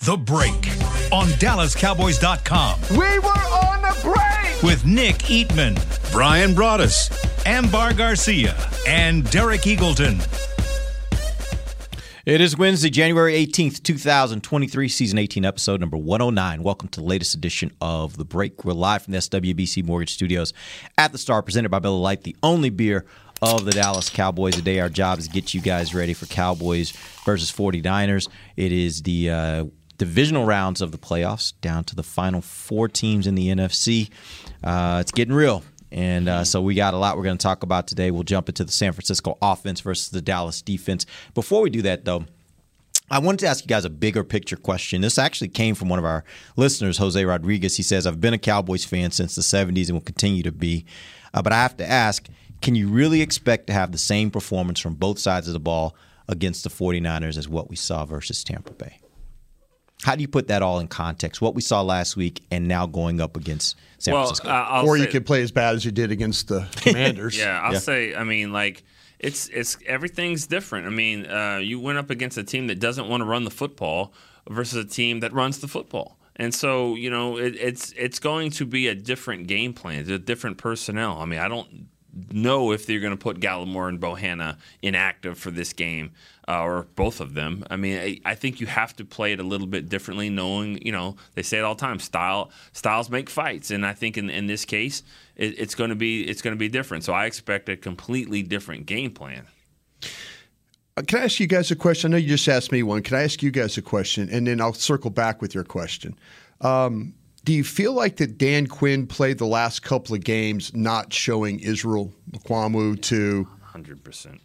The Break on DallasCowboys.com. We were on the break! With Nick Eatman, Bryan Broaddus, Ambar Garcia, and Derek Eagleton. It is Wednesday, January 18th, 2023, season 18, episode number 109. Welcome to the latest edition of The Break. We're live from the SWBC Mortgage Studios at the Star, presented by Miller Lite, the only beer of the Dallas Cowboys. Today, our job is to get you guys ready for Cowboys versus 49ers. It is the uh, divisional rounds of the playoffs, down to the final four teams in the NFC. Uh, it's getting real. And uh, so we got a lot we're going to talk about today. We'll jump into the San Francisco offense versus the Dallas defense. Before we do that, though, I wanted to ask you guys a bigger picture question. This actually came from one of our listeners, Jose Rodriguez. He says, I've been a Cowboys fan since the 70s and will continue to be. Uh, but I have to ask, can you really expect to have the same performance from both sides of the ball against the 49ers as what we saw versus Tampa Bay? How do you put that all in context? What we saw last week and now going up against San well, Francisco? Uh, or say, you could play as bad as you did against the Commanders. yeah, I'll Yeah. say. I mean, like it's it's everything's different. I mean, uh, you went up against a team that doesn't want to run the football versus a team that runs the football. And so, you know, it, it's it's going to be a different game plan, a different personnel. I mean, I don't know if they're going to put Gallimore and Bohanna inactive for this game uh, or both of them. I mean, I, I think you have to play it a little bit differently, knowing you know they say it all the time. Style styles make fights, and I think in, in this case, it, it's going to be it's going to be different. So I expect a completely different game plan. Uh, Can I ask you guys a question? I know you just asked me one. Can I ask you guys a question, and then I'll circle back with your question? Um, do you feel like that Dan Quinn played the last couple of games not showing Israel Mukuamu to Hundred percent.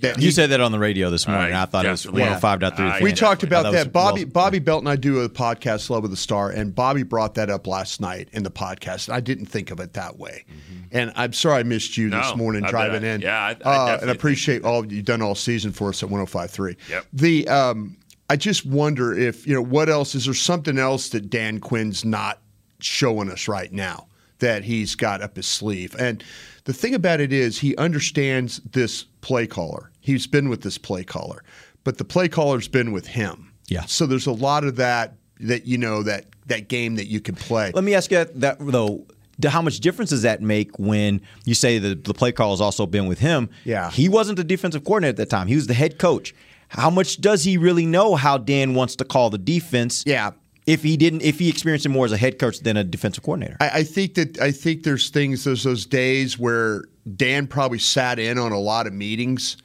that you he- said that on the radio this morning. I I thought it was definitely- 105.3. I we talked about I thought it that. Bobby well- Bobby Belt and I do a podcast, Love of the Star, and Bobby brought that up last night in the podcast. And I didn't think of it that way, and I'm sorry I missed you this Mm-hmm. Morning I driving bet in. yeah, I- I uh, and I appreciate all you've done all season for us at 105.3. Yep. The um, I just wonder if you know what else is there something else that Dan Quinn's not showing us right now that he's got up his sleeve. And the thing about it is he understands this play caller. He's been with this play caller, but the play caller's been with him. Yeah. So there's a lot of that that you know that that game that you can play. Let me ask you that, that though. How much difference does that make when you say that the play call has also been with him? Yeah. He wasn't the defensive coordinator at that time. He was the head coach. How much does he really know how Dan wants to call the defense? Yeah. If he didn't, if he experienced it more as a head coach than a defensive coordinator. I, I think that I think there's things there's those days where Dan probably sat in on a lot of meetings,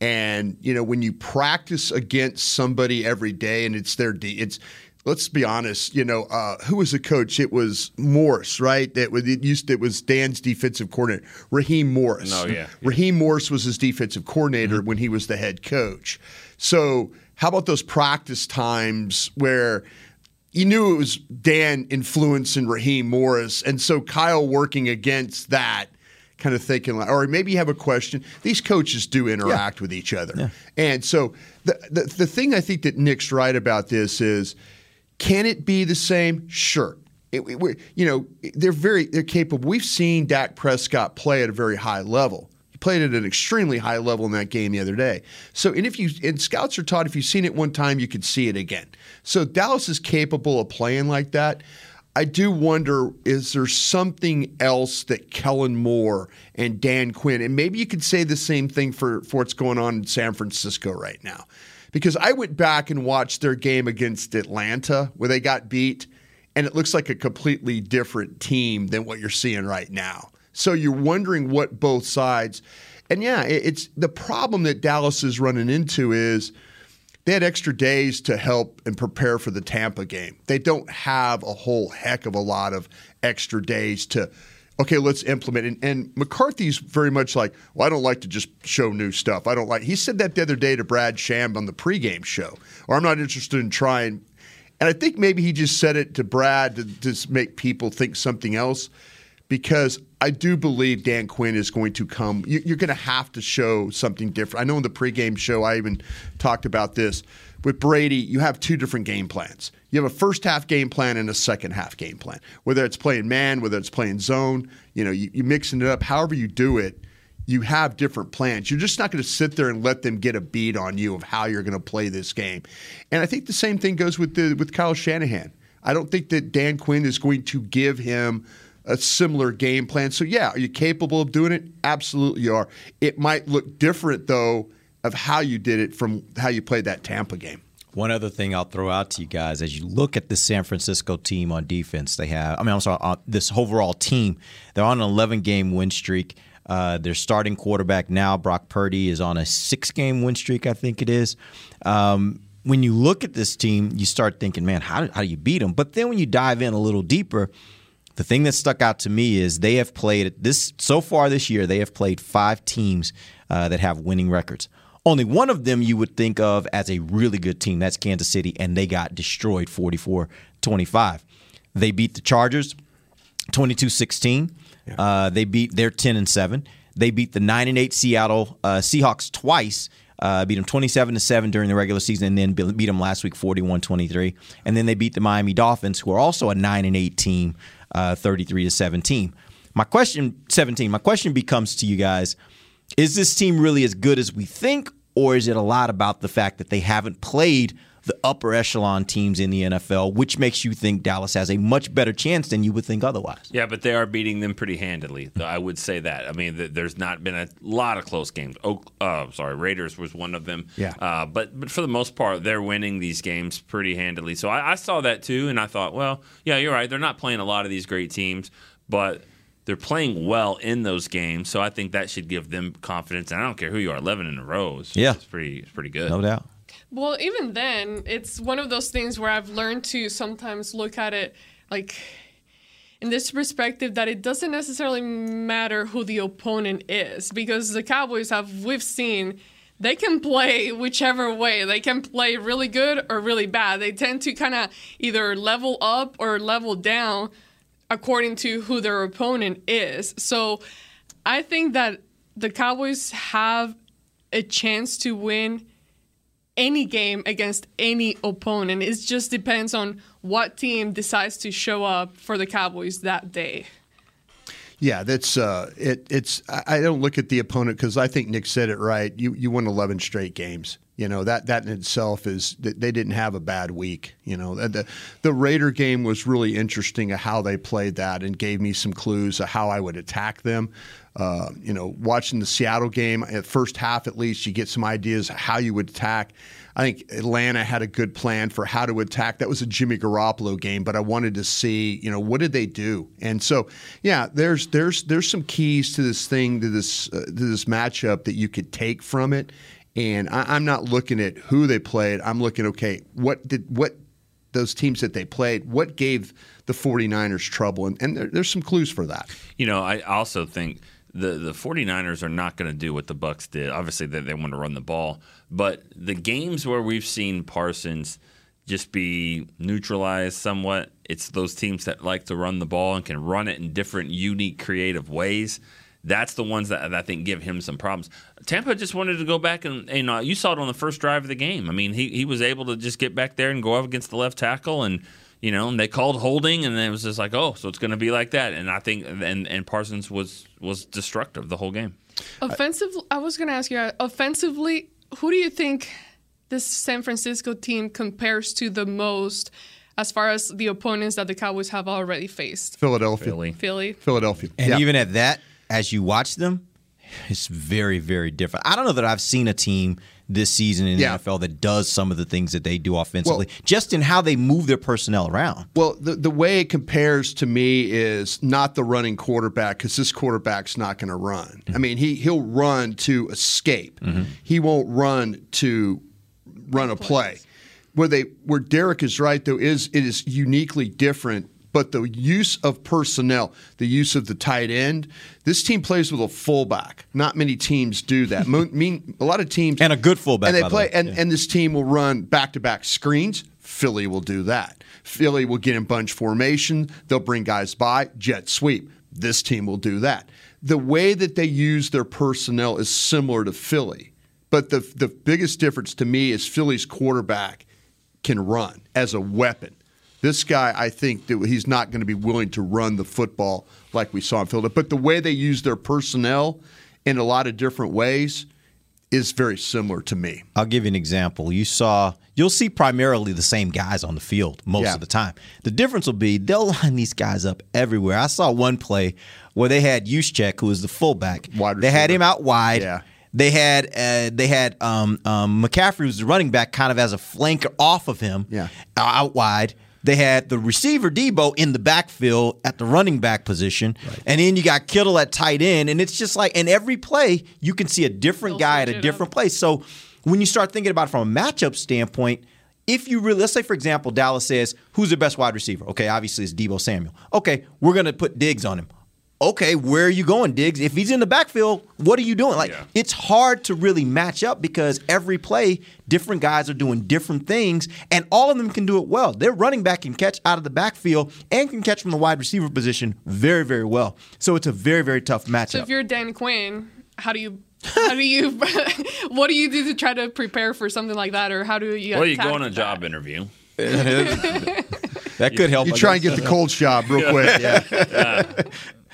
and you know when you practice against somebody every day and it's their de- it's let's be honest you know uh, who was the coach it was Morris right that was it used it was Dan's defensive coordinator Raheem Morris Oh, yeah. Raheem Morris was his defensive coordinator when he was the head coach so how about those practice times where you knew it was Dan influencing Raheem Morris, and so Kyle working against that, kind of thinking like, or maybe you have a question. These coaches do interact with each other, and so the, the the thing I think that Nick's right about this is, can it be the same? Sure. It, it- we're- you know, they're very they're capable. We've seen Dak Prescott play at a very high level. Played at an extremely high level in that game the other day. So, and if you and scouts are taught if you've seen it one time, you could see it again. So Dallas is capable of playing like that. I do wonder is there something else that Kellen Moore and Dan Quinn, and maybe you could say the same thing for, for what's going on in San Francisco right now. Because I went back and watched their game against Atlanta where they got beat, and it looks like a completely different team than what you're seeing right now. So you're wondering what both sides, and yeah, it's the problem that Dallas is running into is they had extra days to help and prepare for the Tampa game. They don't have a whole heck of a lot of extra days to, okay, let's implement. And, and McCarthy's very much like, well, I don't like to just show new stuff. I don't like, he said that the other day to Brad Sham on the pregame show, or I'm not interested in trying. And I think maybe he just said it to Brad to just make people think something else because I do believe Dan Quinn is going to come. you- You're going to have to show something different. I know in the pregame show, I even talked about this. With Brady, you have two different game plans. You have a first half game plan and a second half game plan. Whether it's playing man, whether it's playing zone, you know, you, you mixing it up. However you do it, you have different plans. You're just not going to sit there and let them get a beat on you of how you're going to play this game. And I think the same thing goes with the, with Kyle Shanahan. I don't think that Dan Quinn is going to give him a similar game plan. So yeah, are you capable of doing it? Absolutely you are. It might look different though of how you did it from how you played that Tampa game. One other thing I'll throw out to you guys as you look at the San Francisco team on defense, they have, I mean, I'm sorry, this overall team, they're on an 11 game win streak. Uh, their starting quarterback now, Brock Purdy, is on a six game win streak, I think it is. Um, when you look at this team, you start thinking, man, how, how do you beat them? But then when you dive in a little deeper, the thing that stuck out to me is they have played this so far this year. They have played five teams uh, that have winning records. Only one of them you would think of as a really good team. That's Kansas City, and they got destroyed 44 25. They beat the Chargers 22 16. Uh, they beat, they're 10 and 7. They beat the 9 and 8 Seattle uh, Seahawks twice. Uh, beat them 27 to 7 during the regular season and then beat them last week 41 23. And then they beat the Miami Dolphins, who are also a 9 and 8 team, uh, 33 to 17. My question, 17, my question becomes to you guys is this team really as good as we think, or is it a lot about the fact that they haven't played the upper echelon teams in the NFL, which makes you think Dallas has a much better chance than you would think otherwise? Yeah, but they are beating them pretty handily. I would say that. I mean, there's not been a lot of close games. Oh, uh, sorry, Raiders was one of them. Yeah. Uh, but but for the most part, they're winning these games pretty handily. So I, I saw that too, and I thought, well, yeah, you're right. They're not playing a lot of these great teams, but they're playing well in those games. So I think that should give them confidence. And I don't care who you are, 11 in a row is Yeah. it's pretty it's pretty good. No doubt. Well, even then, it's one of those things where I've learned to sometimes look at it like in this perspective that it doesn't necessarily matter who the opponent is because the Cowboys have we've seen they can play whichever way. They can play really good or really bad. They tend to kind of either level up or level down according to who their opponent is. So I think that the Cowboys have a chance to win any game against any opponent. It just depends on what team decides to show up for the Cowboys that day. Yeah, that's uh, it. It's I don't look at the opponent because I think Nick said it right. You you won eleven straight games. You know that that in itself is they didn't have a bad week. You know the the, the Raider game was really interesting of how they played that and gave me some clues of how I would attack them. Uh, you know, watching the Seattle game at first half at least, you get some ideas how you would attack. I think Atlanta had a good plan for how to attack. That was a Jimmy Garoppolo game, but I wanted to see, you know, what did they do? And so, yeah, there's there's there's some keys to this thing to this uh, to this matchup that you could take from it. And I, I'm not looking at who they played. I'm looking, okay, what did what those teams that they played, what gave the 49ers trouble? And, and there, there's some clues for that. You know, I also think the the 49ers are not going to do what the Bucks did. Obviously, they, they want to run the ball, but the games where we've seen Parsons just be neutralized somewhat, it's those teams that like to run the ball and can run it in different, unique, creative ways. That's the ones that I think give him some problems. Tampa just wanted to go back and you know you saw it on the first drive of the game. I mean, he he was able to just get back there and go up against the left tackle and you know, and they called holding, and then it was just like, oh, so it's going to be like that. And I think, and and Parsons was was destructive the whole game. Offensively, I was going to ask you, uh, offensively, who do you think this San Francisco team compares to the most as far as the opponents that the Cowboys have already faced? Philadelphia. Philly. Philly. Philadelphia. And Yeah. even at that, as you watch them, it's very, very different. I don't know that I've seen a team this season in Yeah. the NFL that does some of the things that they do offensively, Well- just in how they move their personnel around. Well, the, the way it compares to me is not the running quarterback because this quarterback's not going to run. Mm-hmm. I mean, he he'll run to escape. Mm-hmm. He won't run to run a play. Where they where Derek is right though is it is uniquely different. But the use of personnel, the use of the tight end, this team plays with a fullback. Not many teams do that. Mo- mean a lot of teams And a good fullback, And they the play way. and, Yeah. and this team will run back to back screens. Philly will do that. Philly will get in bunch formation. They'll bring guys by, jet sweep. this team will do that. The way that they use their personnel is similar to Philly, but the the biggest difference to me is Philly's quarterback can run as a weapon. This guy, I think that he's not going to be willing to run the football like we saw in Philadelphia. But the way they use their personnel in a lot of different ways is very similar to me. I'll give you an example. You saw, you'll see primarily the same guys on the field most Yeah. of the time. The difference will be they'll line these guys up everywhere. I saw one play where they had Juszczyk, who was the fullback. They had him out wide. Yeah. They had uh, they had um, um, McCaffrey, who's the running back, kind of as a flanker off of him, Yeah. uh, out wide. They had the receiver Deebo in the backfield at the running back position, and then you got Kittle at tight end, and it's just like in every play you can see a different They'll guy at a different up. place. So when you start thinking about it from a matchup standpoint, if you really let's say for example Dallas says who's the best wide receiver? Okay, obviously it's Deebo Samuel. Okay, we're gonna put Diggs on him. Okay, where are you going, Diggs? If he's in the backfield, what are you doing? Like Yeah. it's hard to really match up because every play, different guys are doing different things, and all of them can do it well. Their running back can catch out of the backfield and can catch from the wide receiver position very, very well. So it's a very, very tough matchup. So if you're Dan Quinn, how do you how do you what do you do to try to prepare for something like that, or how do you? Well, you go attack on a that? job interview. that could help. You I try and get the cold job real quick. Yeah.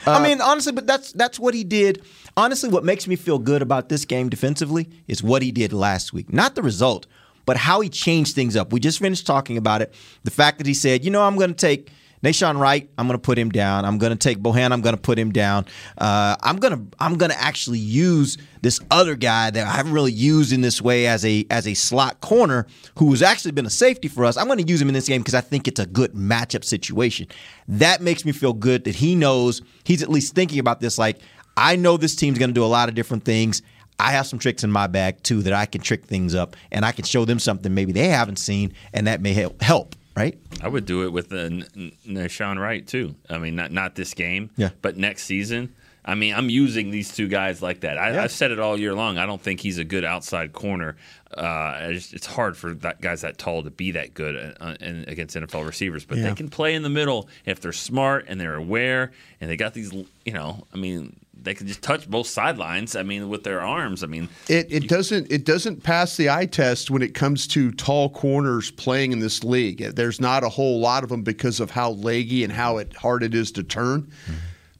I uh, mean, honestly, but that's that's what he did. Honestly, what makes me feel good about this game defensively is what he did last week, not the result, but how he changed things up. We just finished talking about it. The fact that he said, you know, I'm going to take Nahshon Wright, I'm going to put him down. I'm going to take Bohan, I'm going to put him down. Uh, I'm going to I'm going to actually use this other guy that I haven't really used in this way as a as a slot corner who has actually been a safety for us. I'm going to use him in this game because I think it's a good matchup situation. That makes me feel good that he knows he's at least thinking about this like I know this team's going to do a lot of different things. I have some tricks in my bag too that I can trick things up and I can show them something maybe they haven't seen and that may help, help right? I would do it with uh, N- N- Nahshon Wright too. I mean, not not this game, Yeah. but next season. I mean, I'm using these two guys like that. I, I've said it all year long. I don't think he's a good outside corner. Uh, it's, it's hard for that guys that tall to be that good uh, in, against NFL receivers, but they can play in the middle if they're smart and they're aware and they got these. You know, I mean, they can just touch both sidelines. I mean, with their arms. I mean, It, it doesn't it doesn't pass the eye test when it comes to tall corners playing in this league. There's not a whole lot of them because of how leggy and how it, hard it is to turn.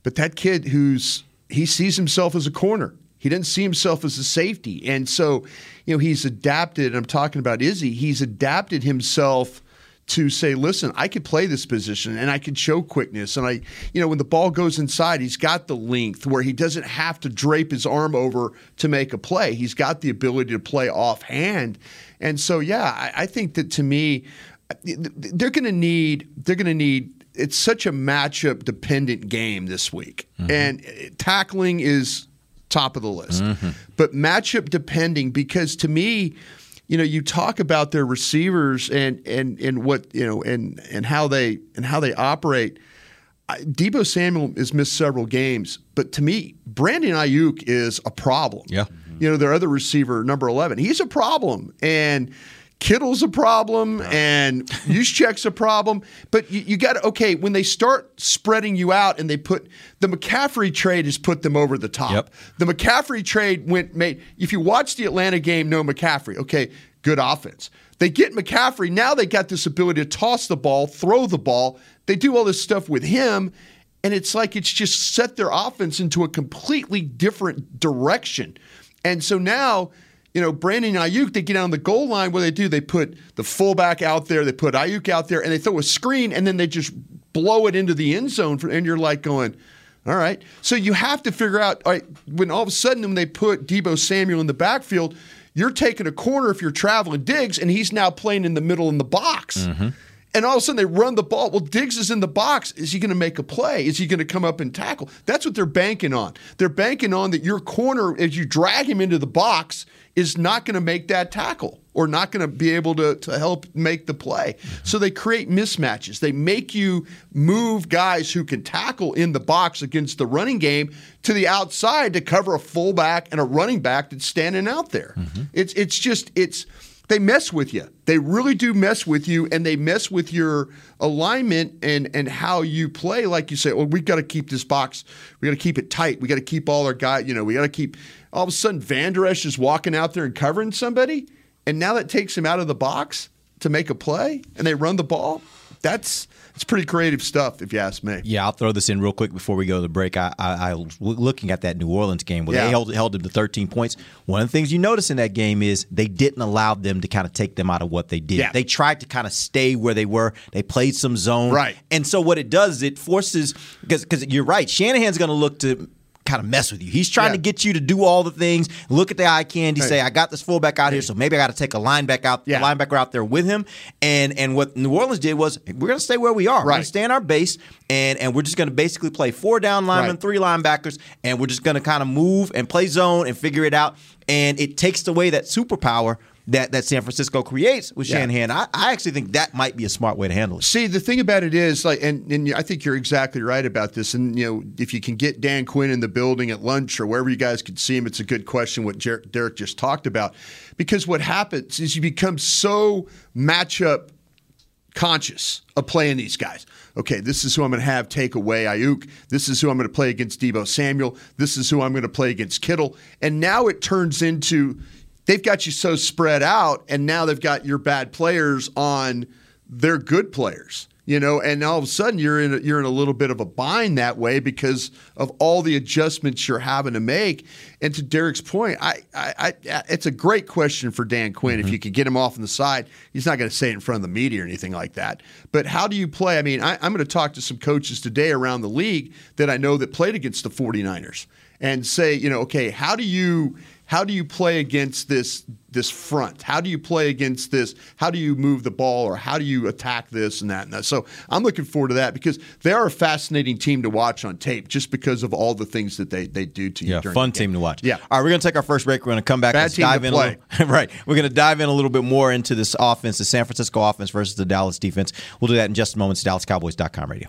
But that kid who's he sees himself as a corner. He doesn't see himself as a safety. And so, you know, he's adapted. And I'm talking about Izzy. He's adapted himself to say, listen, I could play this position and I could show quickness. And I, you know, when the ball goes inside, he's got the length where he doesn't have to drape his arm over to make a play. He's got the ability to play offhand. And so, yeah, I, I think that to me, uh, they're going to need, they're going to need, it's such a matchup dependent game this week. And uh, tackling is top of the list. But matchup depending, because to me, you know, you talk about their receivers and and and what you know and and how they and how they operate. Deebo Samuel has missed several games, but to me, Brandon Aiyuk is a problem. Yeah. you know, their other receiver, number eleven, he's a problem, and Kittle's a problem, and Juszczyk's a problem. But you, you got to okay when they start spreading you out, and they put the McCaffrey trade has put them over the top. Yep. The McCaffrey trade went made. If you watch the Atlanta game, no McCaffrey. Okay, good offense. They get McCaffrey. Now they got this ability to toss the ball, throw the ball. They do all this stuff with him, and it's like it's just set their offense into a completely different direction. And so now, you know, Brandon Aiyuk, they get on the goal line. What do they do? They put the fullback out there. They put Aiyuk out there, and they throw a screen, and then they just blow it into the end zone. For, and you're like going. All right. So you have to figure out all right, when all of a sudden when they put Deebo Samuel in the backfield, you're taking a corner if you're traveling Diggs, and he's now playing in the middle in the box. Mm-hmm. And all of a sudden they run the ball. Well, Diggs is in the box. Is he going to make a play? Is he going to come up and tackle? That's what they're banking on. They're banking on that your corner, as you drag him into the box, is not going to make that tackle or not going to be able to, to help make the play. So they create mismatches. They make you move guys who can tackle in the box against the running game to the outside to cover a fullback and a running back that's standing out there. Mm-hmm. It's it's just it's they mess with you. They really do mess with you, and they mess with your alignment and and how you play. Like you say, well, we got to keep this box. We got to keep it tight. We got to keep all our guys. You know, we got to keep. All of a sudden, Van Der Esch is walking out there and covering somebody, and now that takes him out of the box to make a play, and they run the ball. That's it's pretty creative stuff, if you ask me. Yeah, I'll throw this in real quick before we go to the break. I, I, I was looking at that New Orleans game where Yeah. they held, held them to 13 points. One of the things you notice in that game is they didn't allow them to kind of take them out of what they did. Yeah. They tried to kind of stay where they were. They played some zone. Right. And so what it does is it forces because because you're right. Shanahan's going to look to kind of mess with you. He's trying Yeah. to get you to do all the things. Look at the eye candy. Right. Say, I got this fullback out here, so maybe I got to take a linebacker out, Yeah. linebacker out there with him. And and what New Orleans did was we're going to stay where we are. We're going Right. to stay in our base, and and we're just going to basically play four down linemen, Right. three linebackers, and we're just going to kind of move and play zone and figure it out. And it takes away that superpower that that San Francisco creates with Yeah. Shanahan. I, I actually think that might be a smart way to handle it. See, the thing about it is, like, and, and I think you're exactly right about this. And you know, if you can get Dan Quinn in the building at lunch or wherever you guys could see him, it's a good question. What Jer- Derek just talked about, because what happens is you become so matchup conscious of playing these guys. Okay, this is who I'm going to have take away Aiyuk. This is who I'm going to play against Deebo Samuel. This is who I'm going to play against Kittle. And now it turns into they've got you so spread out, and now they've got your bad players on their good players. You know, and all of a sudden you're in a, you're in a little bit of a bind that way because of all the adjustments you're having to make. And to Derek's point, I, I, I it's a great question for Dan Quinn. If mm-hmm. you could get him off on the side, he's not going to say it in front of the media or anything like that. But how do you play? I mean, I, I'm going to talk to some coaches today around the league that I know that played against the 49ers and say, you know, okay, how do you how do you play against this this front? How do you play against this? How do you move the ball or how do you attack this and that and that? So I'm looking forward to that because they are a fascinating team to watch on tape just because of all the things that they, they do to you. Yeah, during fun the game. team to watch. Yeah. All right, we're going to take our first break. We're going to come back. Bad Let's team to dive in. play. A little, right. We're to dive in a little bit more into this offense, the San Francisco offense versus the Dallas defense. We'll do that in just a moment. It's DallasCowboys.com radio.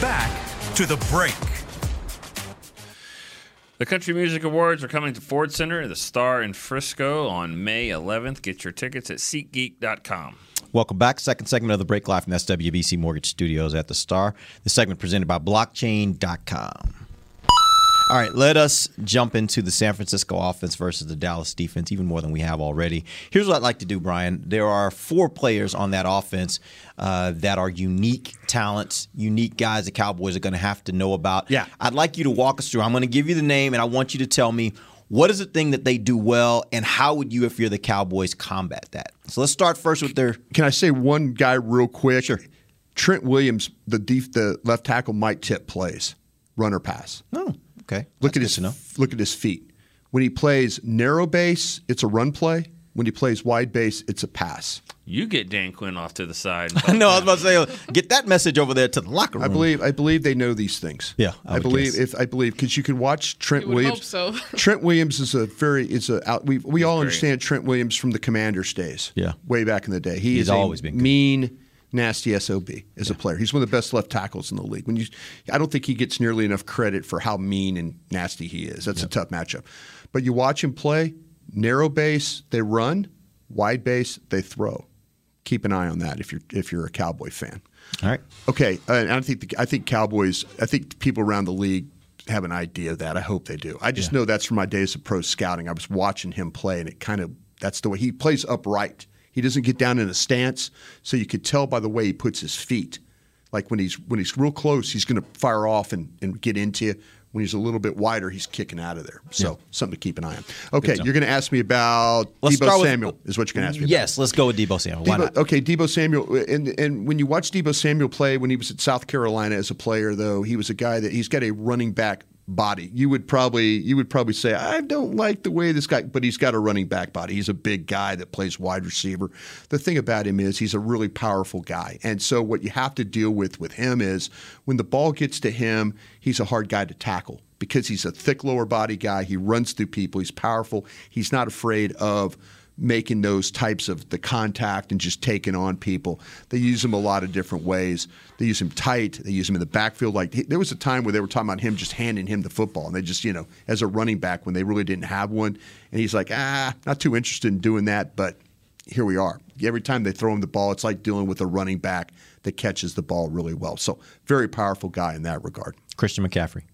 Back to the break. The Country Music Awards are coming to Ford Center at the Star in Frisco on May 11th. Get your tickets at SeatGeek.com. Welcome back. Second segment of the break live from SWBC Mortgage Studios at the Star. The segment presented by Blockchain.com. All right, let us jump into the San Francisco offense versus the Dallas defense, even more than we have already. Here's what I'd like to do, Brian. There are four players on that offense uh, that are unique talents, unique guys the Cowboys are going to have to know about. Yeah. I'd like you to walk us through. I'm going to give you the name, and I want you to tell me what is the thing that they do well, and how would you, if you're the Cowboys, combat that? So let's start first with their. Can I say one guy real quick? Sure. Trent Williams, the def- the left tackle, might tip plays, runner pass. Oh, okay. Look at his look at his feet. When he plays narrow base, it's a run play. When he plays wide base, it's a pass. You get Dan Quinn off to the side. no, I was about to say, get that message over there to the locker room. I believe I believe they know these things. Yeah, I I, believe guess. if I believe because you can watch Trent would Williams. hope so. Trent Williams is a very is a out, we we all great. understand Trent Williams from the Commanders days. Yeah. way back in the day. He He's is a always been good. mean, nasty sob as a player. He's one of the best left tackles in the league. When you, I don't think he gets nearly enough credit for how mean and nasty he is. That's a tough matchup. But you watch him play narrow base, they run. Wide base, they throw. Keep an eye on that if you're if you're a Cowboy fan. All right. Okay, uh, and I think the, I think Cowboys. I think people around the league have an idea of that. I hope they do. I just know that's from my days of pro scouting. I was watching him play, and it kind of that's the way he plays upright. He doesn't get down in a stance, so you could tell by the way he puts his feet. Like when he's when he's real close, he's going to fire off and, and get into you. When he's a little bit wider, he's kicking out of there. So something to keep an eye on. Okay, you're going to ask me about Let's Deebo start with- Samuel. is what you're going to ask me. about. Yes, let's go with Deebo Samuel. Why Deebo, not? Okay, Deebo Samuel, and and when you watch Deebo Samuel play when he was at South Carolina as a player, though, he was a guy that he's got a running back body. You would probably you would probably say I don't like the way this guy, but he's got a running back body. He's a big guy that plays wide receiver. The thing about him is he's a really powerful guy, and so what you have to deal with with him is when the ball gets to him, he's a hard guy to tackle because he's a thick lower body guy. He runs through people. He's powerful. He's not afraid of making those types of the contact and just taking on people. They use him a lot of different ways. They use him tight. They use him in the backfield. Like there was a time where they were talking about him just handing him the football, and they just you know as a running back when they really didn't have one, and he's like ah not too interested in doing that, but here we are. Every time they throw him the ball, it's like dealing with a running back that catches the ball really well. So very powerful guy in that regard. Christian McCaffrey.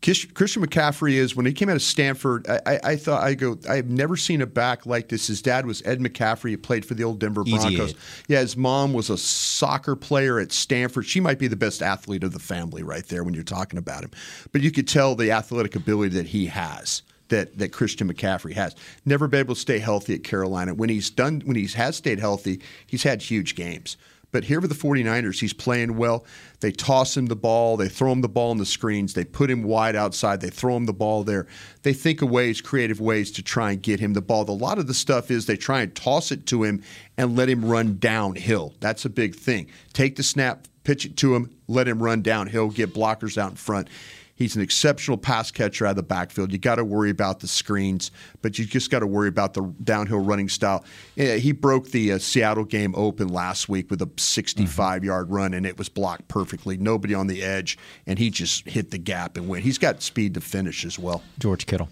Christian McCaffrey is when he came out of Stanford. I, I, I thought I go. I have never seen a back like this. His dad was Ed McCaffrey. He played for the old Denver Broncos. Yeah, his mom was a soccer player at Stanford. She might be the best athlete of the family right there when you're talking about him. But you could tell the athletic ability that he has. That, that Christian McCaffrey has never been able to stay healthy at Carolina. When he's done, when he has stayed healthy, he's had huge games. But here with the 49ers, he's playing well. They toss him the ball. They throw him the ball in the screens. They put him wide outside. They throw him the ball there. They think of ways, creative ways to try and get him the ball. A lot of the stuff is they try and toss it to him and let him run downhill. That's a big thing. Take the snap, pitch it to him, let him run downhill, get blockers out in front. He's an exceptional pass catcher out of the backfield. You got to worry about the screens, but you just got to worry about the downhill running style. He broke the uh, Seattle game open last week with a 65 yard run, and it was blocked perfectly. Nobody on the edge, and he just hit the gap and went. He's got speed to finish as well. George Kittle.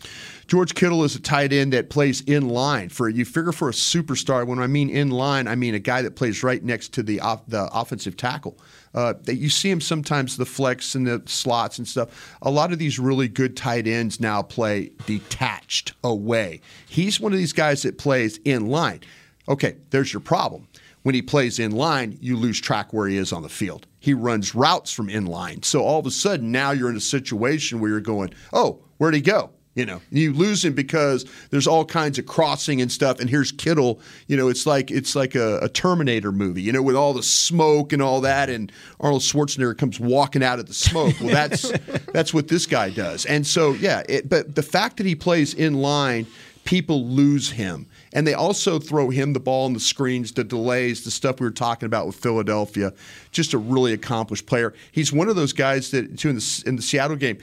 George Kittle is a tight end that plays in line for you figure for a superstar. When I mean in line, I mean a guy that plays right next to the off, the offensive tackle. Uh, that you see him sometimes the flex and the slots and stuff. A lot of these really good tight ends now play detached away. He's one of these guys that plays in line. Okay, there's your problem. When he plays in line, you lose track where he is on the field. He runs routes from in line. So all of a sudden, now you're in a situation where you're going, oh, where'd he go? You know, you lose him because there's all kinds of crossing and stuff. And here's Kittle. You know, it's like it's like a, a Terminator movie. You know, with all the smoke and all that, and Arnold Schwarzenegger comes walking out of the smoke. Well, that's that's what this guy does. And so, yeah. It, but the fact that he plays in line, people lose him, and they also throw him the ball on the screens, the delays, the stuff we were talking about with Philadelphia. Just a really accomplished player. He's one of those guys that too in the in the Seattle game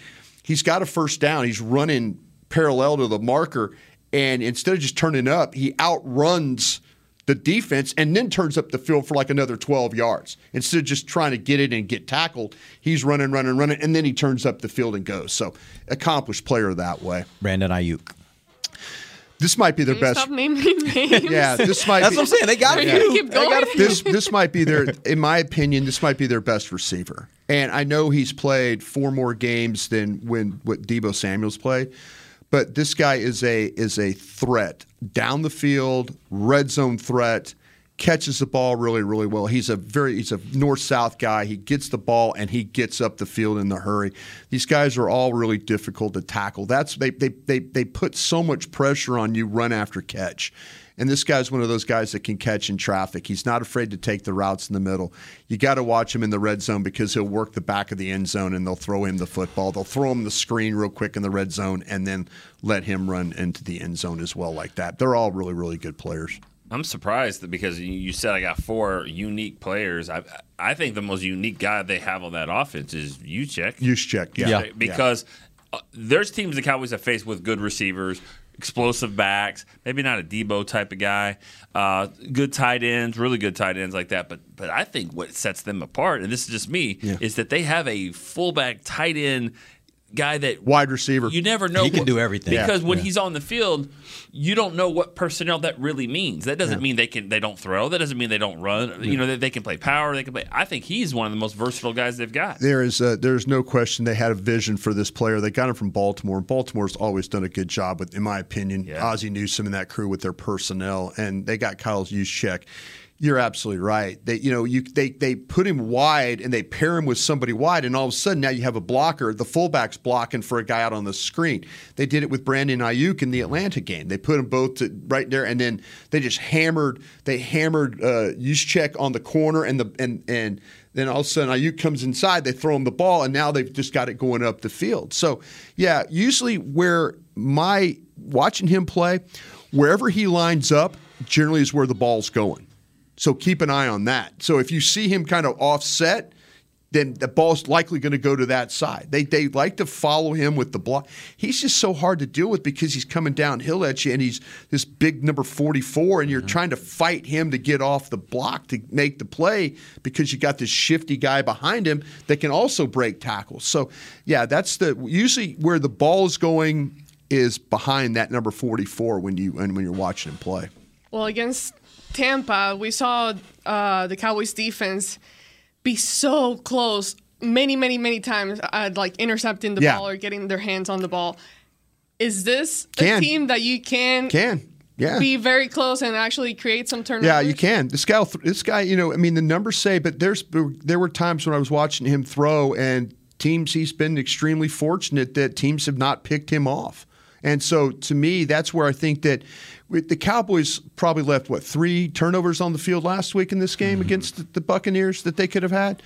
he's got a first down. He's running parallel to the marker, and instead of just turning up, he outruns the defense and then turns up the field for like another 12 yards. Instead of just trying to get it and get tackled, he's running, running, running, and then he turns up the field and goes. So, accomplished player that way. Brandon Aiyuk. This might be their Can you best. Stop naming names. Yeah, this might. That's be, what I'm saying. They got a Yeah. few. Keep They got a going. this this might be their in my opinion this might be their best receiver and i know he's played four more games than when what deebo samuels played but this guy is a is a threat down the field red zone threat catches the ball really really well he's a very he's a north south guy he gets the ball and he gets up the field in the hurry these guys are all really difficult to tackle that's they they they, they put so much pressure on you run after catch and this guy's one of those guys that can catch in traffic. He's not afraid to take the routes in the middle. You got to watch him in the red zone because he'll work the back of the end zone and they'll throw him the football. They'll throw him the screen real quick in the red zone and then let him run into the end zone as well, like that. They're all really, really good players. I'm surprised that because you- you said I got four unique players. I I think the most unique guy they have on that offense is Juszczyk. Juszczyk, yeah. Yeah. Because uh, there's teams the Cowboys have faced with good receivers, explosive backs, maybe not a Deebo type of guy, uh, good tight ends, really good tight ends like that. But but I think what sets them apart, and this is just me, is that they have a fullback tight end guy that Wide receiver. you never know He can what- do everything. because Yeah. when Yeah. he's on the field, you don't know what personnel that really means. That doesn't mean they can they don't throw. That doesn't mean they don't run. You know, they, they can play power. They can play. I think he's one of the most versatile guys they've got. There is uh, there's no question they had a vision for this player. They got him from Baltimore. Baltimore's always done a good job with, in my opinion, Ozzie Newsome and that crew with their personnel, and they got Kyle Juszczyk. You're absolutely right. They, you know, you they they put him wide and they pair him with somebody wide, and all of a sudden now you have a blocker. The fullback's blocking for a guy out on the screen. They did it with Brandon Aiyuk in the Atlanta game. They put them both to, right there, and then they just hammered. They hammered uh, Juszczyk on the corner, and the and and then all of a sudden Aiyuk comes inside. They throw him the ball, and now they've just got it going up the field. So yeah, usually where my watching him play, wherever he lines up, generally is where the ball's going. So keep an eye on that. So if you see him kind of offset, then the ball's likely going to go to that side. They they like to follow him with the block. He's just so hard to deal with because he's coming downhill at you, and he's this big number forty four, and you're uh-huh. trying to fight him to get off the block to make the play because you got this shifty guy behind him that can also break tackles. So yeah, that's the usually where the ball is going is behind that number forty four when you and when you're watching him play. Well, against Tampa, we saw uh, the Cowboys defense be so close many, many, many times at like intercepting the Yeah. ball or getting their hands on the ball. Is this Can. a team that you can, Can yeah be very close and actually create some turnovers? Yeah, you can. This guy, this guy, you know, I mean, the numbers say, but there's there were times when I was watching him throw, and teams he's been extremely fortunate that teams have not picked him off. And so, to me, that's where I think that the Cowboys probably left what three turnovers on the field last week in this game against the, the Buccaneers that they could have had.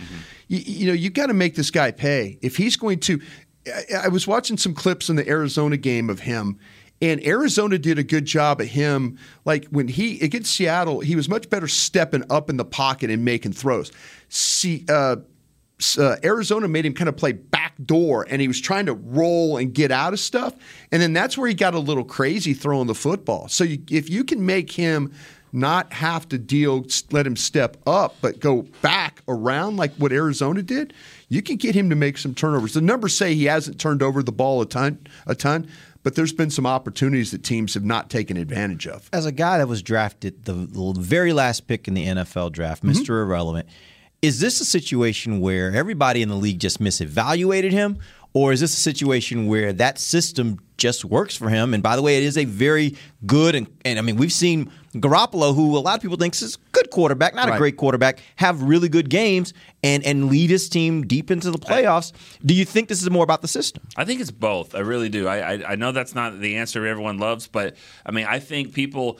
You, you know, you got to make this guy pay if he's going to. I, I was watching some clips in the Arizona game of him. And Arizona did a good job of him. Like when he against Seattle, he was much better stepping up in the pocket and making throws. See, uh, uh, Arizona made him kind of play back door, and he was trying to roll and get out of stuff. And then that's where he got a little crazy throwing the football. So you, if you can make him not have to deal, let him step up, but go back around like what Arizona did, you can get him to make some turnovers. The numbers say he hasn't turned over the ball a ton, a ton, but there's been some opportunities that teams have not taken advantage of. As a guy that was drafted the, very last pick in the NFL draft, Mm-hmm. Mr. Irrelevant, is this a situation where everybody in the league just misevaluated him? Or is this a situation where that system just works for him? And by the way, it is a very good and, and I mean we've seen Garoppolo, who a lot of people think is a good quarterback, not Right. a great quarterback, have really good games and and lead his team deep into the playoffs. Do you think this is more about the system? I think it's both. I really do. I, I I know that's not the answer everyone loves, but I mean I think people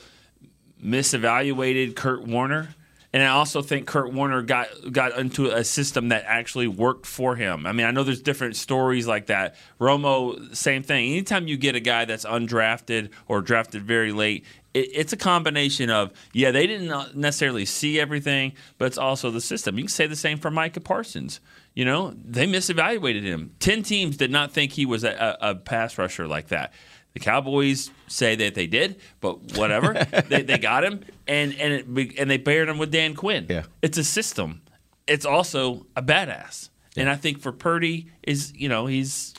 misevaluated Kurt Warner. And I also think Kurt Warner got got into a system that actually worked for him. I mean, I know there's different stories like that. Romo, same thing. Anytime you get a guy that's undrafted or drafted very late, it, it's a combination of yeah, they didn't necessarily see everything, but it's also the system. You can say the same for Micah Parsons. You know, they misevaluated him. Ten teams did not think he was a, a, a pass rusher like that. The Cowboys say that they did, but whatever. they, they got him, and and it, and they paired him with Dan Quinn. Yeah. it's a system. It's also a badass, and I think for Purdy is you know he's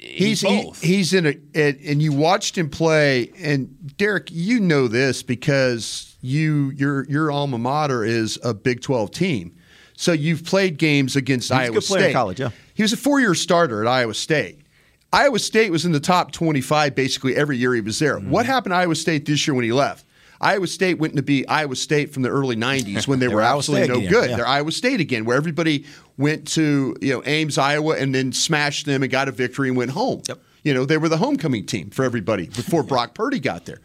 He's he's he- both. he's in a and, and you watched him play and Derek you know this because you your your alma mater is a Big 12 team. So you've played games against He was a Iowa good player in State. college, yeah. He was a four-year starter at Iowa State. Iowa State was in the top 25 basically every year he was there. Mm-hmm. What happened to Iowa State this year when he left? Iowa State went to be Iowa State from the early 90s when they, were were absolutely no again, good. yeah. They're Iowa State again, where everybody went to you know Ames, Iowa, and then smashed them and got a victory and went home. You know, they were the homecoming team for everybody before Brock Purdy got there.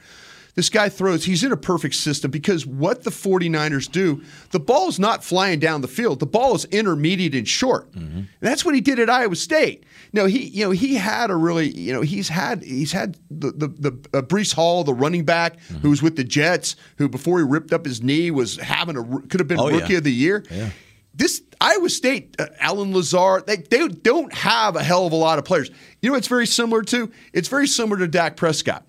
This guy throws, he's in a perfect system because what the 49ers do, the ball is not flying down the field. The ball is intermediate and short. And that's what he did at Iowa State. No, he you know, he had a really, you know, he's had he's had the the, the uh, Breece Hall, the running back who was with the Jets, who before he ripped up his knee was having a could have been Oh, yeah. rookie of the year. This Iowa State, uh, Allen Lazard, they, they don't have a hell of a lot of players. You know, it's very similar to. It's very similar to Dak Prescott.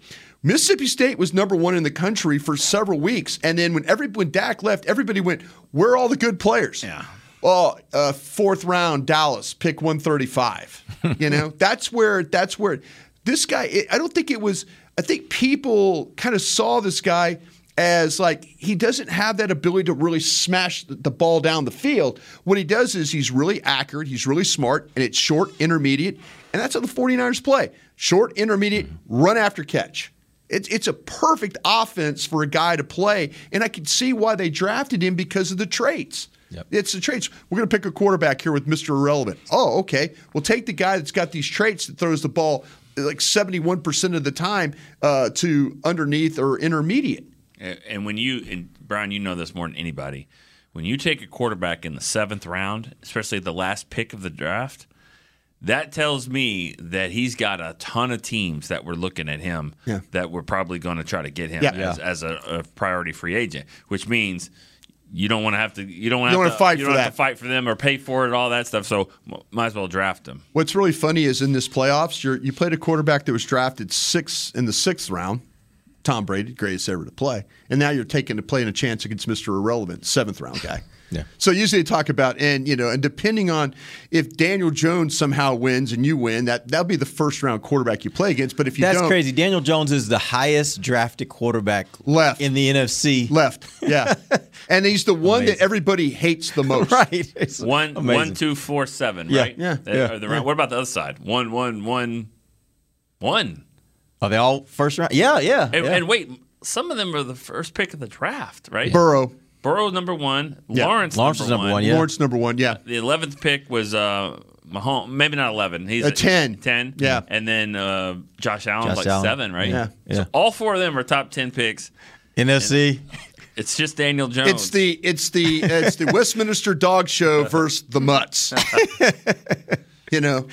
Mississippi State was number one in the country for several weeks, and then when every when Dak left, everybody went, "Where are all the good players?" Yeah. Well, uh, fourth round, Dallas, pick one thirty five. you know, that's where that's where this guy. It, I don't think it was. I think people kind of saw this guy as like he doesn't have that ability to really smash the ball down the field. What he does is he's really accurate, he's really smart, and it's short, intermediate, and that's how the 49ers play. Short, intermediate, run after catch. It's it's a perfect offense for a guy to play, and I can see why they drafted him because of the traits. It's the traits. We're going to pick a quarterback here with Mr. Irrelevant. Oh, okay. We'll take the guy that's got these traits that throws the ball like 71% of the time uh, to underneath or intermediate. And and when you and Bryan, you know this more than anybody. When you take a quarterback in the seventh round, especially the last pick of the draft, that tells me that he's got a ton of teams that were looking at him Yeah. that were probably going to try to get him Yeah. as, as a, a priority free agent, which means you don't want to have to you don't want to fight you for don't have that. to fight for them or pay for it all that stuff. So might as well draft him. What's really funny is in this playoffs, you played a quarterback that was drafted six in the sixth round, Tom Brady, greatest ever to play, and now you're taking to playing a chance against Mr. Irrelevant, seventh round guy. Yeah. So usually they talk about and you know and depending on if Daniel Jones somehow wins and you win that that'll be the first round quarterback you play against. But if you That's don't, crazy. Daniel Jones is the highest drafted quarterback left in the NFC. Left, yeah, and he's the one Amazing. that everybody hates the most. right. It's One, amazing. one, two, four, seven. Yeah, right? yeah, They- yeah, are the yeah. What about the other side? One, one, one, one. Are they all first round? Yeah, yeah. And, yeah. and wait, some of them are the first pick of the draft, right? Burrow, Burrow's number one. Yeah. Lawrence, Lawrence number, is number one. one, yeah. Lawrence number one, yeah. The eleventh pick was uh, Mahomes. Maybe not eleven. He's A 10. Ten. Yeah. And then uh, Josh Allen Josh like Allen. seven, right? Yeah. Yeah. So all four of them are top ten picks. NFC. It's just Daniel Jones. It's the it's the it's the Westminster Dog Show versus the Mutts. you know,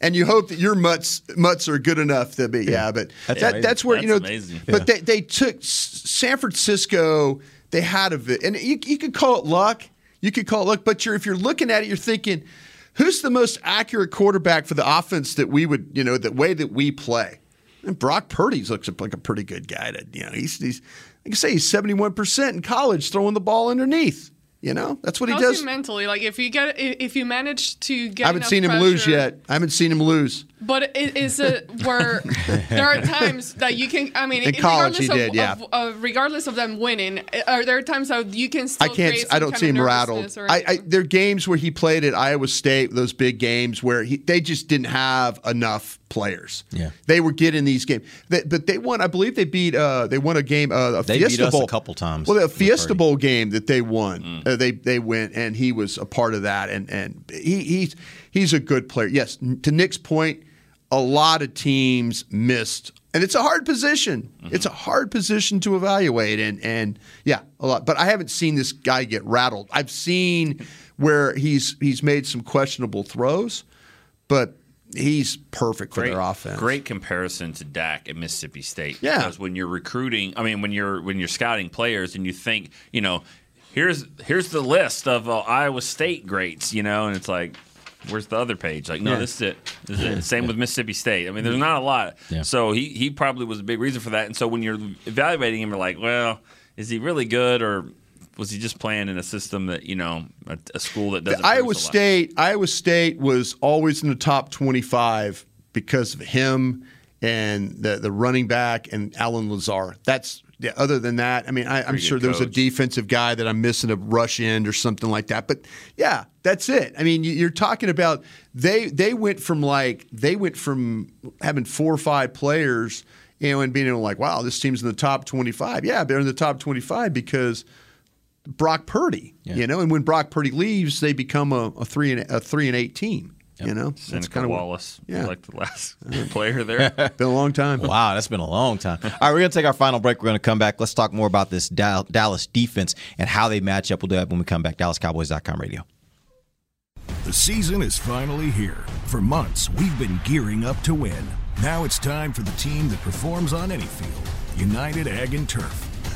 and you hope that your mutts mutts are good enough to be yeah. But That's that, that's where you know. Amazing. But they they took San Francisco. They had a bit, and you you could call it luck. You could call it luck, but you're if you're looking at it, you're thinking, who's the most accurate quarterback for the offense that we would you know the way that we play. And Brock Purdy looks like a pretty good guy. To you know, he's he's I can say he's seventy one percent in college throwing the ball underneath. You know, that's what he does. he mentally? Like if you get if you manage to get I haven't seen him lose yet. I haven't seen him lose. But it is it where there are times that you can. I mean, In college he regardless did, yeah. of, of, uh, regardless of them winning, are there are times that you can still? I can't. create I don't kind see of him rattled. nervousness or I, I anything? there are games where he played at Iowa State, those big games where he, they just didn't have enough players. Yeah. they were getting these games, They- but they won. I believe they beat. Uh, they won a game. Uh, a They beat Fiesta us a Bowl couple times Well, the with Fiesta Purdy. Bowl game that they won, Mm. uh, they they went, and he was a part of that. And and he he's he's a good player. Yes, to Nick's point, a lot of teams missed. And it's a hard position. Mm-hmm. It's a hard position to evaluate, and and yeah, a lot. But I haven't seen this guy get rattled. I've seen where he's he's made some questionable throws, but he's perfect for great, their offense. Great comparison to Dak at Mississippi State. Yeah. Because when you're recruiting, I mean, when you're when you're scouting players, and you think, you know, here's here's the list of uh, Iowa State greats, you know, and it's like, Where's the other page? Like, no, Yeah. this is it. This is it. Same with Mississippi State. I mean, there's not a lot. Yeah. So he he probably was a big reason for that. And so when you're evaluating him, you're like, well, is he really good or was he just playing in a system that you know a, a school that doesn't? Iowa a lot? State, Iowa State was always in the top 25 because of him and the the running back and Allen Lazard. That's yeah, other than that, I mean, I, I'm sure there's a defensive guy that I'm missing a rush end or something like that. But yeah, that's it. I mean, you- you're talking about they they went from like they went from having four or five players, you know, and being able like, wow, this team's in the top 25. Yeah, they're in the top 25 because Brock Purdy, you know, and when Brock Purdy leaves, they become a, a three and a three and eight team. You know, that's Seneca kind of Wallace, yeah. like the last player there. Been a long time. Wow, that's been a long time. All right, we're going to take our final break. We're going to come back. Let's talk more about this Dallas defense and how they match up. We'll do that when we come back. DallasCowboys.com radio. The season is finally here. For months, we've been gearing up to win. Now it's time for the team that performs on any field United Ag and Turf.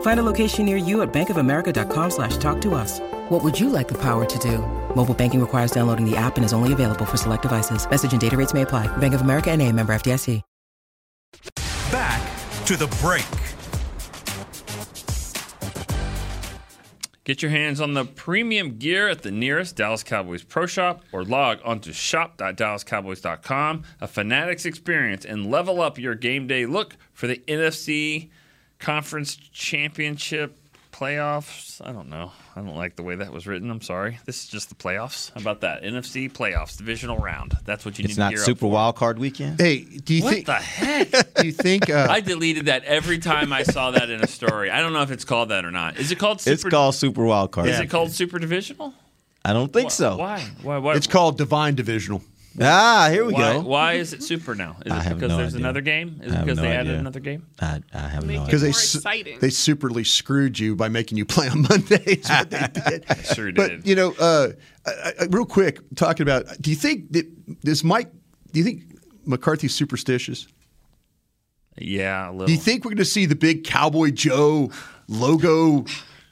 Find a location near you at bankofamerica.com slash talk to us. What would you like the power to do? Mobile banking requires downloading the app and is only available for select devices. Message and data rates may apply. Bank of America and a member FDIC. Back to the break. Get your hands on the premium gear at the nearest Dallas Cowboys Pro Shop or log onto shop.dallascowboys.com. A Fanatics experience and level up your game day look for the NFC Conference Championship playoffs. I don't know. I don't like the way that was written. I'm sorry. This is just the playoffs. How about that? NFC playoffs, divisional round. That's what you It's need not to gear Super up for. Wild Card Weekend. Hey, do you think what think? the heck? Do you think? Uh, I deleted that every time I saw that in a story. I don't know if it's called that or not. Is it called Super? It's called Super Wild Card. Is it called Super Divisional? I don't think so. Why? Why? Why? it's called Divine Divisional. Ah, here we why, go. Why is it super now? Is I it have because no there's idea. another game? Is it because no they added another game? I, I have Make no idea. Because they more su- exciting. they superly screwed you by making you play on Mondays. What they did. Sure but you know, uh, I, I, real quick, talking about. Do you think that this Mike? Do you think McCarthy's superstitious? Yeah, a little. Do you think we're going to see the big Cowboy Joe logo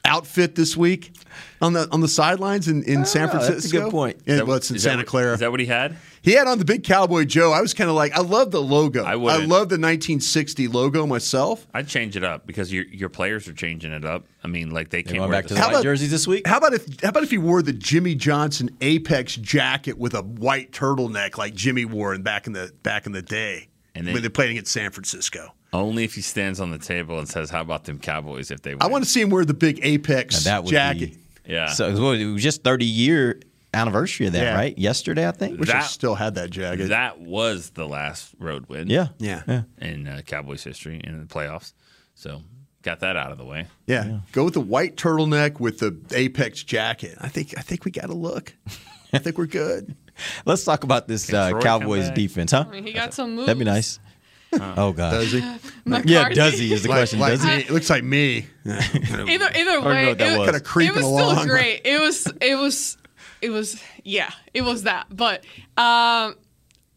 outfit this week on the on the sidelines in, in San Ah, that's a Francisco? good point. Yeah, that- well, it's in is that Santa Clara. Is that what he had? He had on the big Cowboy Joe. I was kind of like, I love the logo. I I wouldn't. love the 1960 logo myself. I'd change it up because your your players are changing it up. I mean, like they can't going wear back to the How white about- jerseys this week. How about if how about if he wore the Jimmy Johnson Apex jacket with a white turtleneck like Jimmy wore in back in the back in the day? And when then they played against San Francisco. Only if he stands on the table and says, "How about them Cowboys?" If they win. I want to see him wear the big Apex Now, that would jacket. be Yeah. So it was, it was just 30 year anniversary of that, Yeah. right? Yesterday, I think. Wish I still had that jacket. That was the last road win. Yeah. Yeah. Yeah. In uh, Cowboys history in the playoffs. So got that out of the way. Yeah. Go with the white turtleneck with the Apex jacket. I think I think we got a look. I think we're good. Let's talk about this uh, Cowboys defense, huh? I mean, he got some moves. That'd be nice. oh, God. Does he? Yeah, does he is the question. like does he? me. It looks like me. Either either way, it, was. Kinda creeping it was along. still great. It was it was it was yeah, it was that. But um,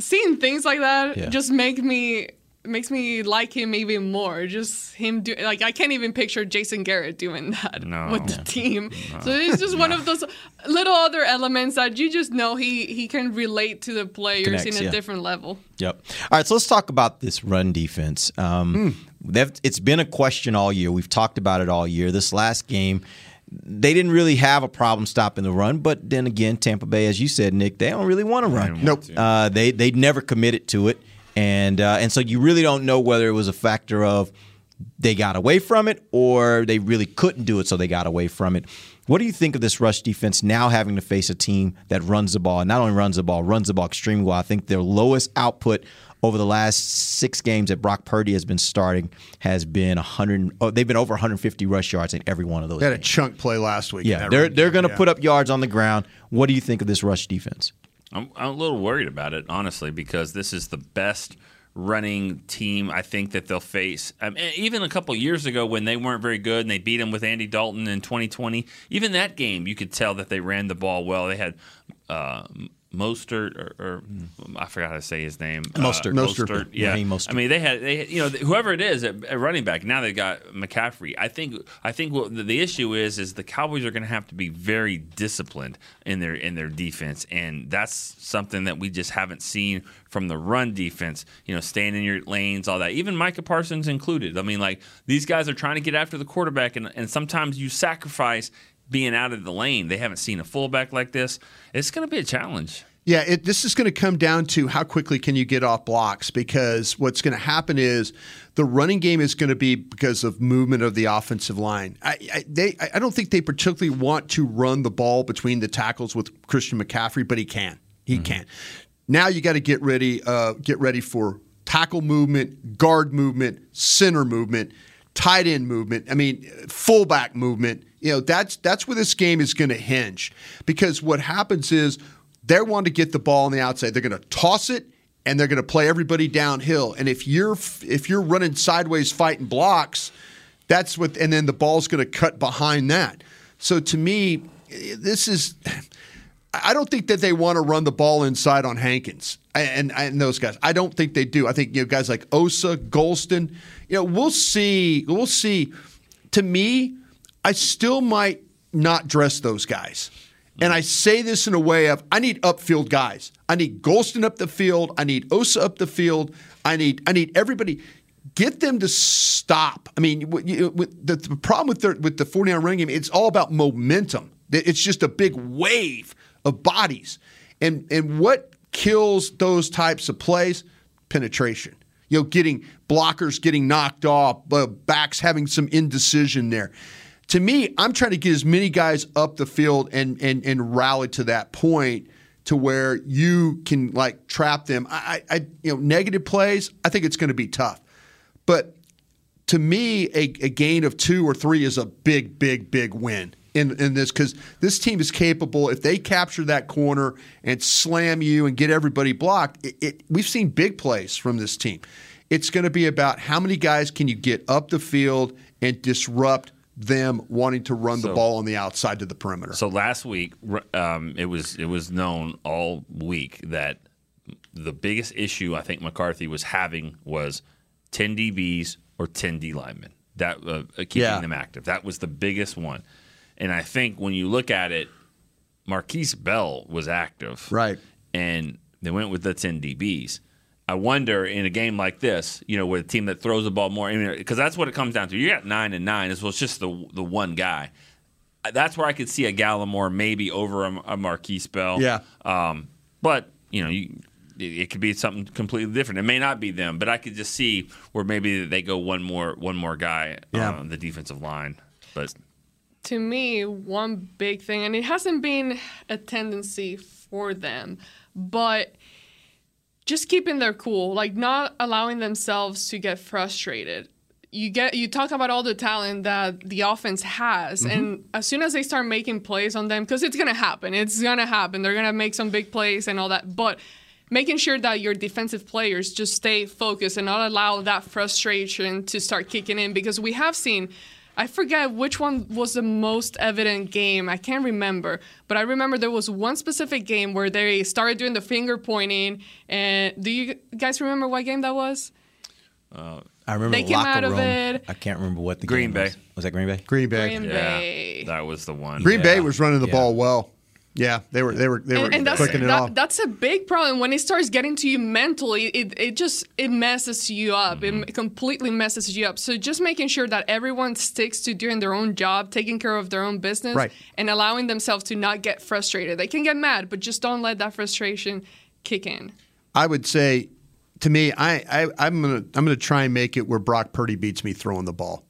seeing things like that Yeah. just make me makes me like him even more. Just him do like I can't even picture Jason Garrett doing that No. with the team. So it's just one of those little other elements that you just know he he can relate to the players Connects, in a yeah. different level. Yep. All right, so let's talk about this run defense. Um, they've- It's been a question all year. We've talked about it all year. This last game, they didn't really have a problem stopping the run, but then again, Tampa Bay, as you said, Nick, they don't really want to run. Nope. Uh, they they never committed to it, and uh, and so you really don't know whether it was a factor of they got away from it or they really couldn't do it, so they got away from it. What do you think of this rush defense now having to face a team that runs the ball? Not only runs the ball, runs the ball extremely well. I think their lowest output over the last six games that Brock Purdy has been starting has been 100. Oh, they've been over 150 rush yards in every one of those. They had a chunk play last week. Yeah, they're they're going to Yeah. put up yards on the ground. What do you think of this rush defense? I'm, I'm a little worried about it, honestly, because this is the best running team I think that they'll face. Um, e- even a couple years ago when they weren't very good and they beat them with Andy Dalton in 2020, even that game you could tell that they ran the ball well. They had uh, Mostert or, or I forgot how to say his name. Mostert. Uh, Mostert. Yeah. Raheem Mostert. I mean, they had they had- you know whoever it is at, at running back. Now they've got McCaffrey. I think I think what the, the issue is is the Cowboys are going to have to be very disciplined in their in their defense, and that's something that we just haven't seen from the run defense. You know, staying in your lanes, all that. Even Micah Parsons included. I mean, like these guys are trying to get after the quarterback, and, and sometimes you sacrifice being out of the lane. They haven't seen a fullback like this. It's going to be a challenge. Yeah, it, this is going to come down to how quickly can you get off blocks because what's going to happen is the running game is going to be because of movement of the offensive line. I, I, they, I don't think they particularly want to run the ball between the tackles with Christian McCaffrey, but he can. He can. Now you got to get ready. Uh, get ready for tackle movement, guard movement, center movement, tight end movement. I mean, fullback movement. You know, that's that's where this game is going to hinge because what happens is they want to get the ball on the outside. They're going to toss it and they're going to play everybody downhill. And if you're if you're running sideways fighting blocks, that's what and then the ball's going to cut behind that. So to me, this is I don't think that they want to run the ball inside on Hankins and, and those guys. I don't think they do. I think you know guys like Osa, Golston. You know, we'll see. We'll see. To me, I still might not dress those guys. And I say this in a way of I need upfield guys. I need Golston up the field. I need Osa up the field. I need I need everybody. Get them to stop. I mean, the problem with the, with the 49 running game, it's all about momentum. It's just a big wave of bodies. And and what kills those types of plays? Penetration. You know, getting blockers getting knocked off, uh, backs having some indecision there. To me, I'm trying to get as many guys up the field and and and rally to that point to where you can like trap them. I, I you know, negative plays. I think it's going to be tough, but to me, a, a gain of two or three is a big, big, big win in, in this because this team is capable. If they capture that corner and slam you and get everybody blocked, it, it, we've seen big plays from this team. It's going to be about how many guys can you get up the field and disrupt them wanting to run the ball on the outside to the perimeter. So last week, um, it was it was known all week that the biggest issue I think McCarthy was having was 10 DBs or 10 D linemen. That uh, uh, keeping Yeah. them active. That was the biggest one. And I think when you look at it, Marquise Bell was active, Right. And they went with the 10 DBs. I wonder in a game like this, you know, with a team that throws the ball more, because that's what it comes down to. You got nine and nine, as well. It's just the the one guy. That's where I could see a Gallimore maybe over a, a Marquise Bell. Yeah. Um, but you know, you, it could be something completely different. It may not be them, but I could just see where maybe they go one more one more guy Yeah. on the defensive line. But to me, one big thing, and it hasn't been a tendency for them, but just keeping their cool, like not allowing themselves to get frustrated. You get you talk about all the talent that the offense has, mm-hmm. and as soon as they start making plays on them, because it's gonna happen, it's gonna happen. They're gonna make some big plays and all that, but making sure that your defensive players just stay focused and not allow that frustration to start kicking in, because we have seen. I forget which one was the most evident game. I can't remember, but I remember there was one specific game where they started doing the finger pointing. And do you guys remember what game that was? uh, I remember They the came locker out of room. it. I can't remember what the Green game Bay. was. Was that Green Bay? Green Bay. Green yeah, Bay. that was the one. Green Bay was running the Yeah. ball well. Yeah, they were they were they were and, and that's clicking it that- off. that's a big problem when it starts getting to you mentally. It it just it messes you up. Mm-hmm. It completely messes you up. So just making sure that everyone sticks to doing their own job, taking care of their own business, Right. and allowing themselves to not get frustrated. They can get mad, but just don't let that frustration kick in. I would say, to me, I, I I'm gonna I'm gonna try and make it where Brock Purdy beats me throwing the ball.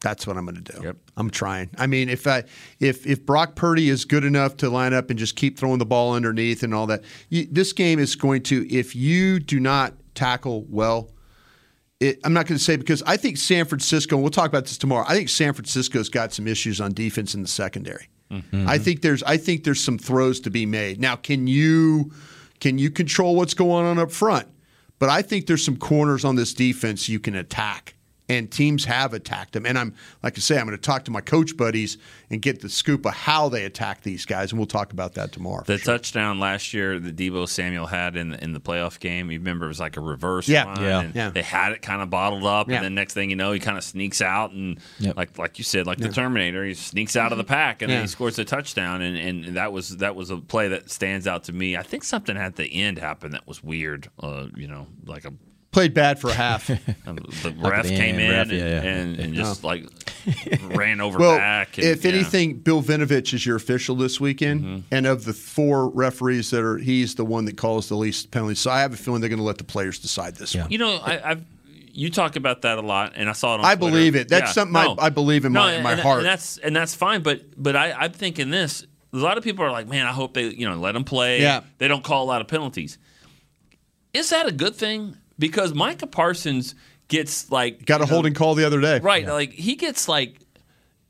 That's what I'm gonna do. Yep. I'm trying. I mean, if I if if Brock Purdy is good enough to line up and just keep throwing the ball underneath and all that, you, this game is going to. If you do not tackle well. It, I'm not going to say because I think San Francisco, and we'll talk about this tomorrow. I think San Francisco's got some issues on defense in the secondary. Mm-hmm. I think there's I think there's some throws to be made. Now, can you can you control what's going on up front? But I think there's some corners on this defense you can attack. And teams have attacked them. And I'm like I say, I'm going to talk to my coach buddies and get the scoop of how they attack these guys, and we'll talk about that tomorrow. The touchdown last year that Deebo Samuel had in in the playoff game, you remember it was like a reverse Yeah. run, Yeah. and Yeah. They had it kind of bottled up, Yeah. and then next thing you know, he kind of sneaks out and Yep. like like you said, like the Terminator, he sneaks out of the pack and Yeah. then he scores a touchdown, and, and that was that was a play that stands out to me. I think something at the end happened that was weird, uh, you know, like a Played bad for a half. um, the ref the came in ref, and, yeah, yeah. and, and just like ran over well, back. And, if yeah. anything, Bill Vinovich is your official this weekend, Mm-hmm. and of the four referees that are, he's the one that calls the least penalties. So I have a feeling they're going to let the players decide this one. You know, I, I've you talk about that a lot, and I saw it. on I Twitter. believe it. That's something I- I believe in my- and- my and, heart. and that's and that's fine. But but I, I'm thinking this. A lot of people are like, man, I hope they you know let them play. Yeah. they don't call a lot of penalties. Is that a good thing? Because Micah Parsons gets like Got a know, holding call the other day. right, like he gets like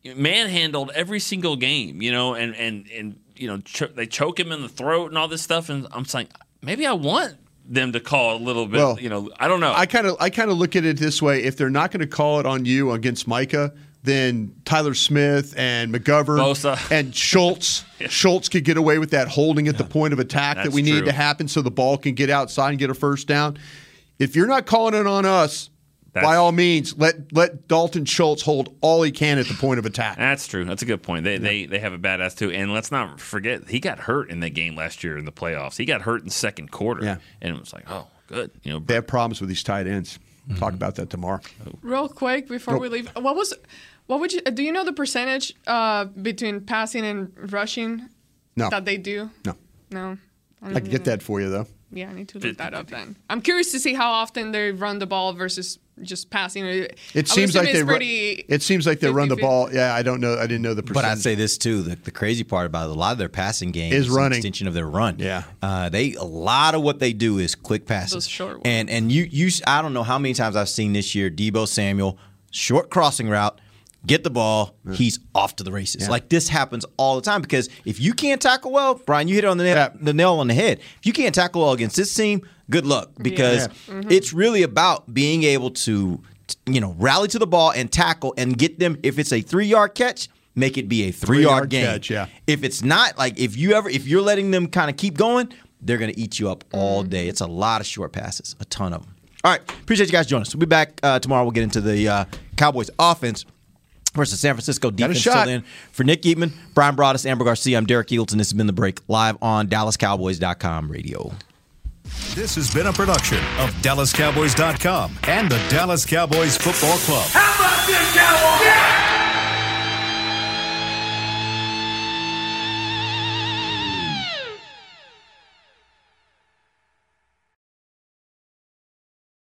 manhandled every single game, you know, and and and you know cho- they choke him in the throat and all this stuff, and I'm saying maybe I want them to call a little bit, Well, you know, I don't know. I kind of I kind of look at it this way: if they're not going to call it on you against Micah, then Tyler Smith and McGovern Bosa. and Schultz Schultz could get away with that holding at the point of attack that That's we need to happen so the ball can get outside and get a first down. If you're not calling it on us, by all means, let let Dalton Schultz hold all he can at the point of attack. That's true. That's a good point. They they they have a badass too. And let's not forget he got hurt in that game last year in the playoffs. He got hurt in the second quarter. Yeah. And it was like, oh, good. You know, They have problems with these tight ends. Mm-hmm. Talk about that tomorrow. Real quick before Go. we leave, what was, what would you? Do you know the percentage uh, between passing and rushing No, that they do? no, No. I can get that for you though. Yeah, I need to look that up then. I'm curious to see how often they run the ball versus just passing. It seems like they. Run, it seems like they run the 50-50. ball. Yeah, I don't know. I didn't know the Percentage. But. I'd say this too: the, the crazy part about it, a lot of their passing game Is an running. extension of their run. Yeah. uh, they a lot of what they do is quick passes. Those short ones. And and you you I don't know how many times I've seen this year Deebo Samuel short crossing route, get the ball, he's off to the races. Yeah. Like this happens all the time because if you can't tackle well, Bryan, you hit on the nail, Yeah. the nail on the head. If you can't tackle well against this team, good luck because Yeah. it's really about being able to you know rally to the ball and tackle and get them. If it's a three yard catch. Make it be a three Three-yard yard game. catch, yeah. If it's not, like if you ever if you're letting them kind of keep going, they're gonna eat you up all day. It's a lot of short passes, a ton of them. All right, appreciate you guys joining us. We'll be back uh, tomorrow. We'll get into the uh, Cowboys offense versus San Francisco a defense. shot. Till then, for Nick Eatman, Bryan Broaddus, Amber Garcia, I'm Derek Eagleton. This has been the break live on DallasCowboys.com radio. This has been a production of DallasCowboys.com and the Dallas Cowboys Football Club. How about this, Cowboys? Yeah!